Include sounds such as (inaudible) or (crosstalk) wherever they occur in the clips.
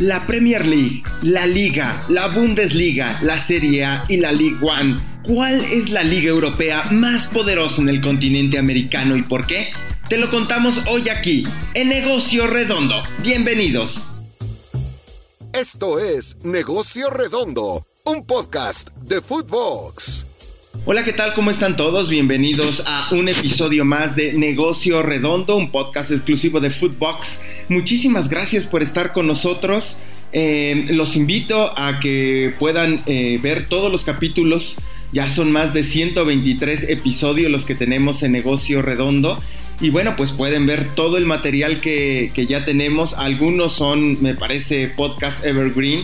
La Premier League, la Liga, la Bundesliga, la Serie A y la League One. ¿Cuál es la liga europea más poderosa en el continente americano y por qué? Te lo contamos hoy aquí, en Negocio Redondo. Bienvenidos. Esto es Negocio Redondo, un podcast de Footbox. Hola, ¿qué tal? ¿Cómo están todos? Bienvenidos a un episodio más de Negocio Redondo, un podcast exclusivo de Footbox. Muchísimas gracias por estar con nosotros. Eh, los invito a que puedan eh, ver todos los capítulos. Ya son más de 123 episodios los que tenemos en Negocio Redondo. Y bueno, pues pueden ver todo el material que, que ya tenemos. Algunos son, me parece, podcast evergreen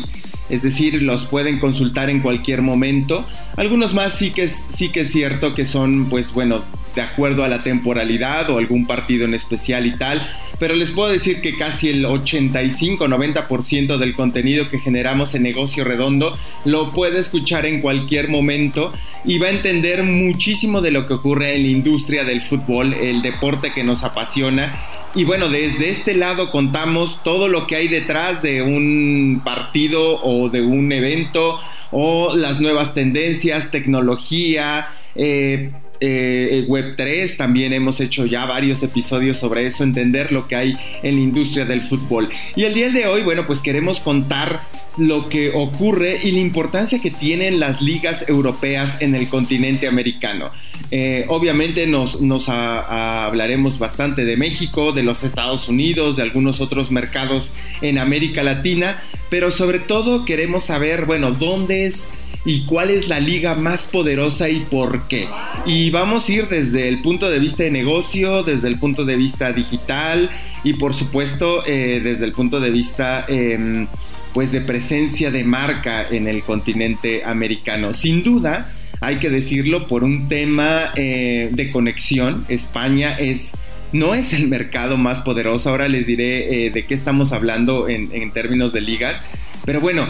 es decir, los pueden consultar en cualquier momento. Algunos más sí que sí que es cierto que son, pues bueno, de acuerdo a la temporalidad o algún partido en especial y tal, pero les puedo decir que casi el 85-90% del contenido que generamos en Negocio Redondo lo puede escuchar en cualquier momento y va a entender muchísimo de lo que ocurre en la industria del fútbol, el deporte que nos apasiona y bueno, desde este lado contamos todo lo que hay detrás de un partido o de un evento o las nuevas tendencias, tecnología, eh, eh, Web 3, también hemos hecho ya varios episodios sobre eso, entender lo que hay en la industria del fútbol. Y el día de hoy, bueno, pues queremos contar lo que ocurre y la importancia que tienen las ligas europeas en el continente americano. Eh, obviamente nos hablaremos bastante de México, de los Estados Unidos, de algunos otros mercados en América Latina, pero sobre todo queremos saber, bueno, dónde es y cuál es la liga más poderosa y por qué. Y vamos a ir desde el punto de vista de negocio, desde el punto de vista digital y por supuesto eh, desde el punto de vista em, pues de presencia de marca en el continente americano. Sin duda, hay que decirlo por un tema eh, de conexión, España es no es el mercado más poderoso. Ahora les diré eh, de qué estamos hablando en, en, términos de ligas. Pero bueno,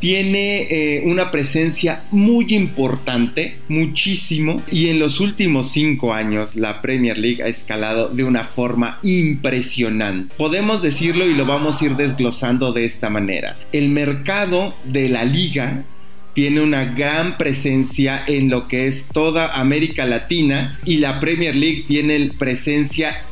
tiene eh, una presencia muy importante, muchísimo, y en los últimos cinco años la Premier League ha escalado de una forma impresionante. Podemos decirlo y lo vamos a ir desglosando de esta manera. El mercado de la liga tiene una gran presencia en lo que es toda América Latina y la Premier League tiene presencia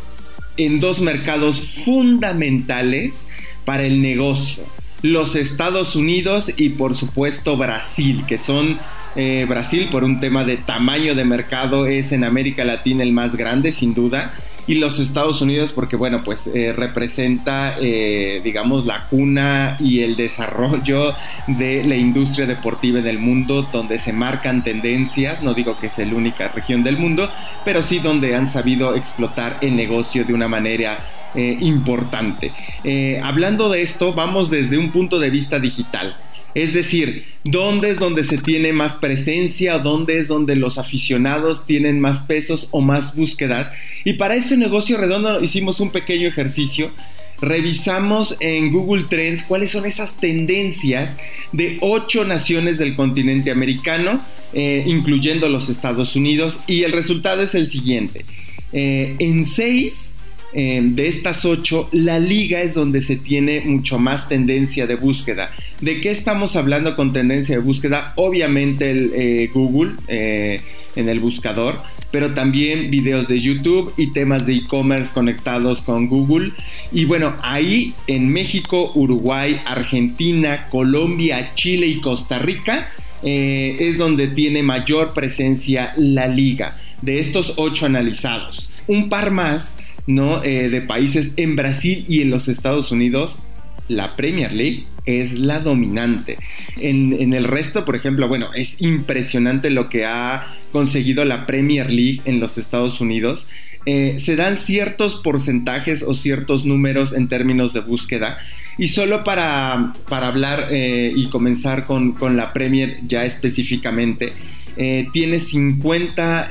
en dos mercados fundamentales para el negocio los Estados Unidos y por supuesto Brasil, que son eh, Brasil por un tema de tamaño de mercado es en América Latina el más grande sin duda y los Estados Unidos porque bueno pues eh, representa eh, digamos la cuna y el desarrollo de la industria deportiva en el mundo donde se marcan tendencias no digo que es la única región del mundo pero sí donde han sabido explotar el negocio de una manera eh, importante. Eh, hablando de esto, vamos desde un punto de vista digital. Es decir, ¿dónde es donde se tiene más presencia? ¿Dónde es donde los aficionados tienen más pesos o más búsquedas? Y para ese negocio redondo hicimos un pequeño ejercicio. Revisamos en Google Trends cuáles son esas tendencias de ocho naciones del continente americano, eh, incluyendo los Estados Unidos, y el resultado es el siguiente. en seis eh, de estas ocho, la liga es donde se tiene mucho más tendencia de búsqueda. ¿De qué estamos hablando con tendencia de búsqueda? Obviamente el eh, Google eh, en el buscador, pero también videos de YouTube y temas de e-commerce conectados con Google. Y bueno, ahí en México, Uruguay, Argentina, Colombia, Chile y Costa Rica es donde tiene mayor presencia la liga de estos ocho analizados. Un par más ¿no? Eh, de países en Brasil y en los Estados Unidos, la Premier League es la dominante. En, el resto, por ejemplo, bueno, es impresionante lo que ha conseguido la Premier League en los Estados Unidos. Eh, se dan ciertos porcentajes o ciertos números en términos de búsqueda. Y solo para, para hablar eh, y comenzar con, con, la Premier ya específicamente, tiene 50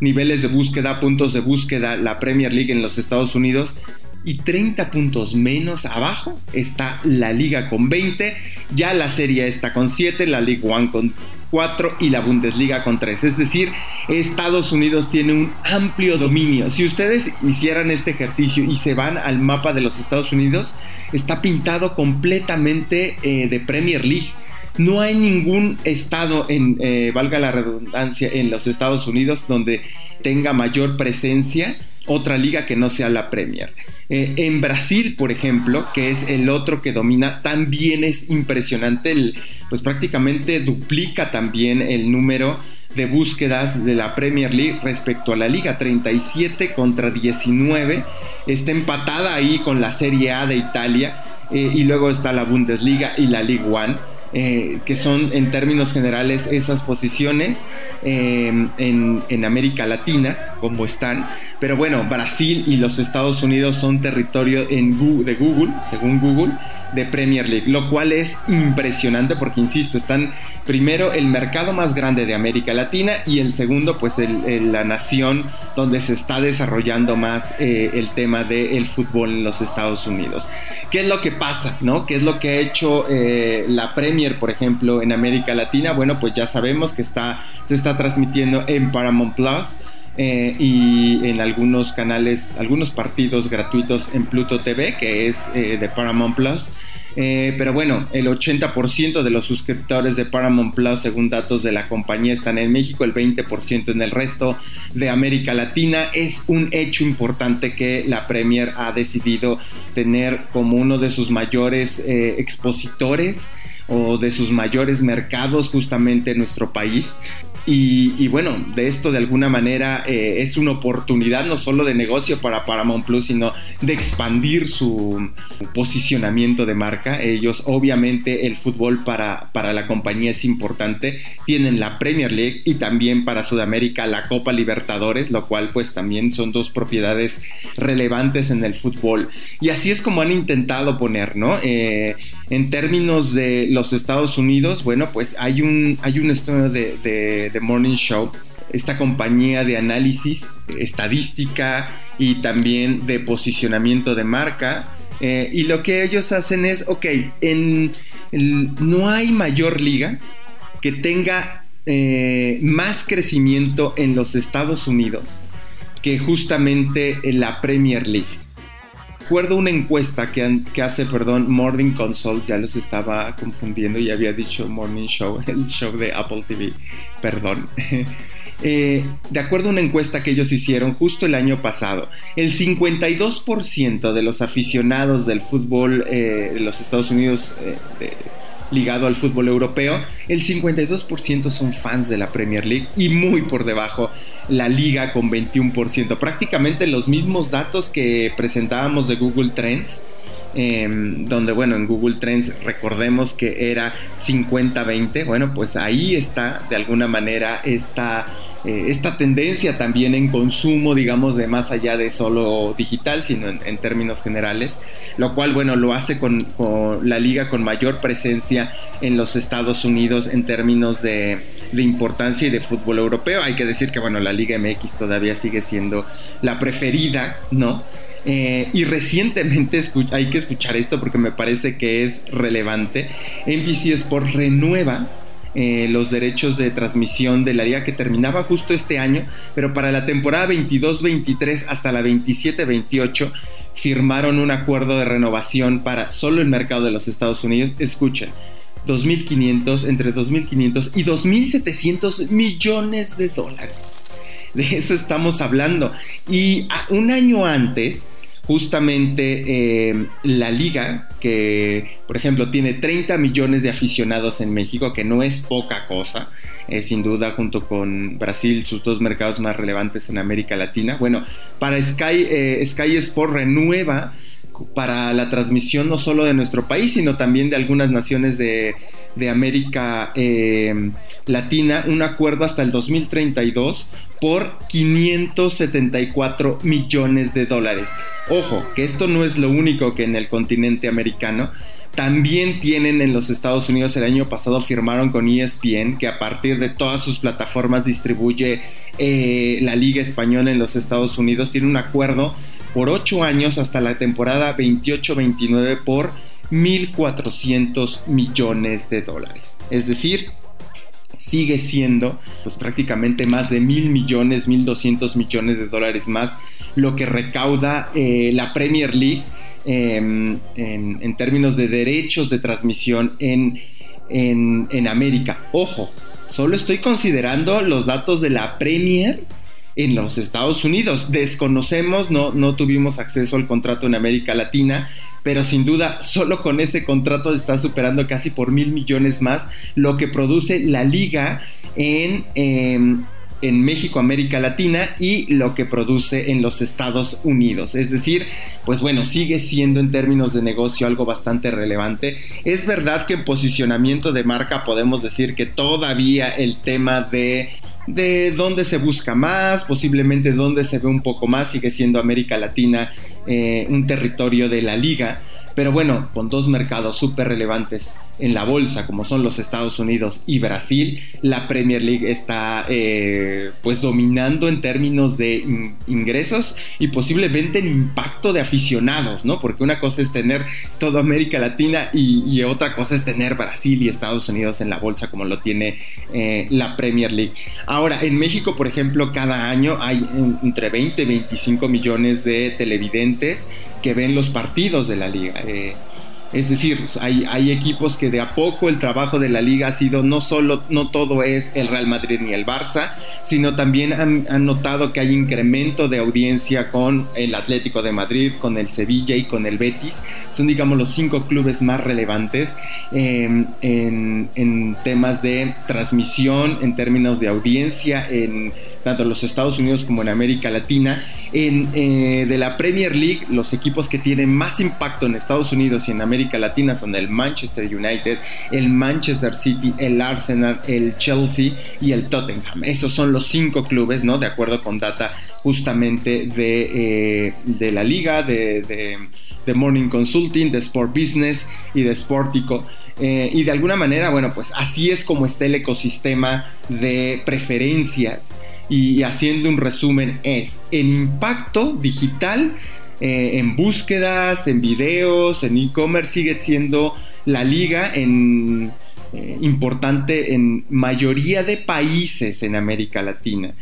niveles de búsqueda, puntos de búsqueda, la Premier League en los Estados Unidos. Y 30 puntos menos abajo está la liga con 20, ya la serie está con 7, la League One con 4 y la Bundesliga con 3. Es decir, Estados Unidos tiene un amplio dominio. Si ustedes hicieran este ejercicio y se van al mapa de los Estados Unidos, está pintado completamente eh, de Premier League. No hay ningún estado en, eh, valga la redundancia, en los Estados Unidos donde tenga mayor presencia otra liga que no sea la Premier. Eh, en Brasil, por ejemplo, que es el otro que domina, también es impresionante, pues prácticamente duplica también el número de búsquedas de la Premier League respecto a la liga, 37 contra 19, está empatada ahí con la Serie A de Italia eh, y luego está la Bundesliga y la League One. Eh, que son en términos generales esas posiciones eh, en, América Latina, como están. Pero bueno, Brasil y los Estados Unidos son territorio en, de Google, según Google, de Premier League, lo cual es impresionante porque, insisto, están primero el mercado más grande de América Latina y el segundo, pues la nación donde se está desarrollando más eh, el tema del fútbol en los Estados Unidos. ¿Qué es lo que pasa? ¿no? ¿Qué es lo que ha hecho eh, la Premier, por ejemplo, en América Latina? Bueno, pues ya sabemos que está, se está transmitiendo en Paramount Plus. Eh, y en algunos canales, algunos partidos gratuitos en Pluto TV, que es eh, de Paramount Plus. Eh, pero bueno, el 80% de los suscriptores de Paramount Plus, según datos de la compañía, están en México, el 20% en el resto de América Latina. Es un hecho importante que la Premier ha decidido tener como uno de sus mayores expositores o de sus mayores mercados justamente en nuestro país. Y, bueno, de esto de alguna manera eh, es una oportunidad no solo de negocio para Paramount Plus, sino de expandir su posicionamiento de marca. Ellos, obviamente, el fútbol para, para la compañía es importante. Tienen la Premier League y también para Sudamérica la Copa Libertadores, lo cual pues también son dos propiedades relevantes en el fútbol. Y así es como han intentado poner, ¿no? Eh, en términos de los Estados Unidos, bueno, pues hay un, hay un estudio de, de, Morning Show, esta compañía de análisis, estadística y también de posicionamiento de marca. Eh, y lo que ellos hacen es, ok, en, no hay mayor liga que tenga eh, más crecimiento en los Estados Unidos que justamente en la Premier League recuerdo una encuesta que, hace, perdón, Morning Consult, ya los estaba confundiendo y había dicho Morning Show, (laughs) el show de Apple TV, perdón. (laughs) Eh, de acuerdo a una encuesta que ellos hicieron justo el año pasado, el 52% de los aficionados del fútbol eh, de los Estados Unidos eh, ligado al fútbol europeo, el 52% son fans de la Premier League y muy por debajo la liga con 21%. Prácticamente los mismos datos que presentábamos de Google Trends. Em, donde bueno, en Google Trends recordemos que era 50-20, bueno, pues ahí está de alguna manera esta, eh, esta tendencia también en consumo, digamos, de más allá de solo digital, sino en, términos generales, lo cual, bueno, lo hace con, la liga con mayor presencia en los Estados Unidos en términos de, de importancia y de fútbol europeo. Hay que decir que, bueno, la Liga MX todavía sigue siendo la preferida, ¿no? Eh, y recientemente hay que escuchar esto porque me parece que es relevante. NBC Sport renueva eh, los derechos de transmisión de la liga que terminaba justo este año, pero para la temporada 22-23 hasta la 27-28 firmaron un acuerdo de renovación para solo el mercado de los Estados Unidos. Escuchen, 2.500, entre 2.500 y 2.700 millones de dólares. De eso estamos hablando. Y un año antes, justamente eh, la liga, que por ejemplo tiene 30 millones de aficionados en México, que no es poca cosa, sin duda junto con Brasil, sus dos mercados más relevantes en América Latina. Bueno, para Sky, eh, Sky Sport renueva para la transmisión no solo de nuestro país, sino también de algunas naciones de, América eh, Latina, un acuerdo hasta el 2032 por 574 millones de dólares. Ojo, que esto no es lo único que en el continente americano. También tienen en los Estados Unidos el año pasado firmaron con ESPN que a partir de todas sus plataformas distribuye eh, la Liga Española en los Estados Unidos. Tiene un acuerdo por 8 años hasta la temporada 28-29 por 1.400 millones de dólares. Es decir, sigue siendo pues prácticamente más de mil millones, mil doscientos millones de dólares más lo que recauda eh, la Premier League em, en, términos de derechos de transmisión en, en América. Ojo, solo estoy considerando los datos de la Premier en los Estados Unidos. Desconocemos, no, no tuvimos acceso al contrato en América Latina, pero sin duda solo con ese contrato está superando casi por mil millones más lo que produce la liga en... Em, en México, América Latina y lo que produce en los Estados Unidos. Es decir, pues bueno, sigue siendo en términos de negocio algo bastante relevante. Es verdad que en posicionamiento de marca podemos decir que todavía el tema de de dónde se busca más, posiblemente dónde se ve un poco más, sigue siendo América Latina eh, un territorio de la liga, pero bueno, con dos mercados súper relevantes en la bolsa, como son los Estados Unidos y Brasil, la Premier League está eh, pues dominando en términos de ingresos y posiblemente en impacto de aficionados, ¿no? Porque una cosa es tener toda América Latina y, otra cosa es tener Brasil y Estados Unidos en la bolsa como lo tiene eh, la Premier League. Ahora, en México, por ejemplo, cada año hay entre 20 y 25 millones de televidentes que ven los partidos de la liga. Eh, es decir, hay, equipos que de a poco el trabajo de la liga ha sido no solo, no todo es el Real Madrid ni el Barça, sino también han, notado que hay incremento de audiencia con el Atlético de Madrid, con el Sevilla y con el Betis. Son, digamos, los cinco clubes más relevantes em, en, en, temas de transmisión, en términos de audiencia, en tanto en los Estados Unidos como en América Latina. En, eh, de la Premier League, los equipos que tienen más impacto en Estados Unidos y en América Latina son el Manchester United, el Manchester City, el Arsenal, el Chelsea y el Tottenham. Esos son los cinco clubes, ¿no? De acuerdo con data justamente de, eh, la liga, de, de, Morning Consulting, de Sport Business y de Sportico. Eh, y de alguna manera, bueno, pues así es como está el ecosistema de preferencias y haciendo un resumen es el impacto digital eh, en búsquedas, en videos, en e-commerce sigue siendo la liga en, eh, importante en mayoría de países en América Latina.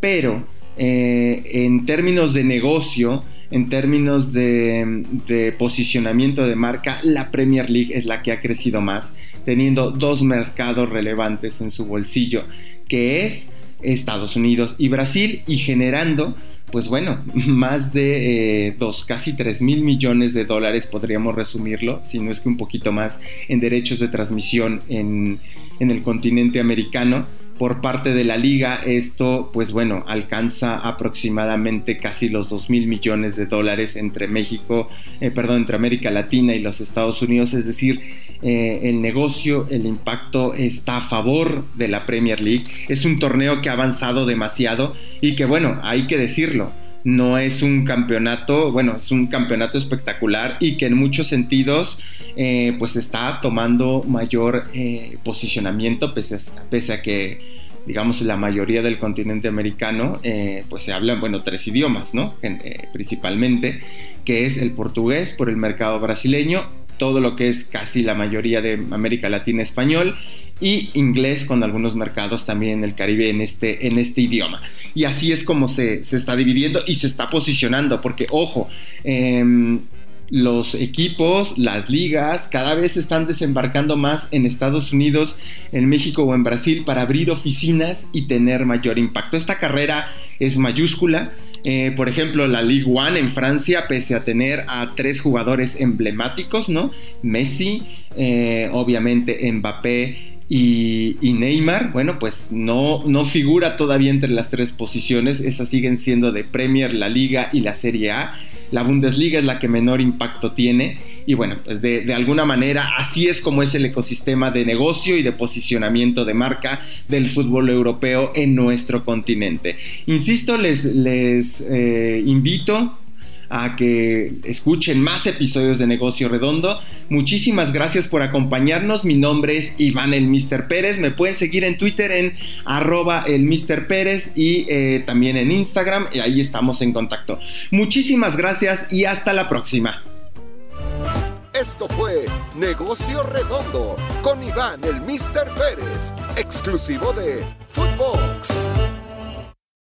Pero eh, en términos de negocio, en términos de, de, posicionamiento de marca, la Premier League es la que ha crecido más, teniendo dos mercados relevantes en su bolsillo, que es Estados Unidos y Brasil y generando, pues bueno, (laughs) más de eh, dos, casi 3 mil millones de dólares, podríamos resumirlo, si no es que un poquito más, en derechos de transmisión en, en el continente americano por parte de la liga. Esto, pues bueno, alcanza aproximadamente casi los 2 mil millones de dólares entre México, eh, perdón, entre América Latina y los Estados Unidos. Es decir, eh, el negocio, el impacto está a favor de la Premier League. Es un torneo que ha avanzado demasiado y que, bueno, hay que decirlo no es un campeonato, bueno, es un campeonato espectacular y que en muchos sentidos eh, pues está tomando mayor eh, posicionamiento pese a, pese a, que digamos la mayoría del continente americano eh, pues se hablan, bueno, tres idiomas, ¿no? principalmente, que es el portugués por el mercado brasileño, todo lo que es casi la mayoría de América Latina español y inglés con algunos mercados también en el Caribe en este, en este idioma. Y así es como se, está dividiendo y se está posicionando, porque ojo, em, los equipos, las ligas, cada vez están desembarcando más en Estados Unidos, en México o en Brasil para abrir oficinas y tener mayor impacto. Esta carrera es mayúscula. Eh, por ejemplo, la Ligue One en Francia, pese a tener a tres jugadores emblemáticos, ¿no? Messi, eh, obviamente Mbappé y, Neymar, bueno, pues no, no figura todavía entre las tres posiciones. Esas siguen siendo de Premier, la Liga y la Serie A. La Bundesliga es la que menor impacto tiene. Y bueno, pues de, alguna manera así es como es el ecosistema de negocio y de posicionamiento de marca del fútbol europeo en nuestro continente. Insisto, les, les eh, invito a que escuchen más episodios de Negocio Redondo. Muchísimas gracias por acompañarnos. Mi nombre es Iván el Mr. Pérez. Me pueden seguir en Twitter en arroba el Mr. Pérez y eh, también en Instagram. Y ahí estamos en contacto. Muchísimas gracias y hasta la próxima. Esto fue Negocio Redondo con Iván el Mister Pérez, exclusivo de Footbox.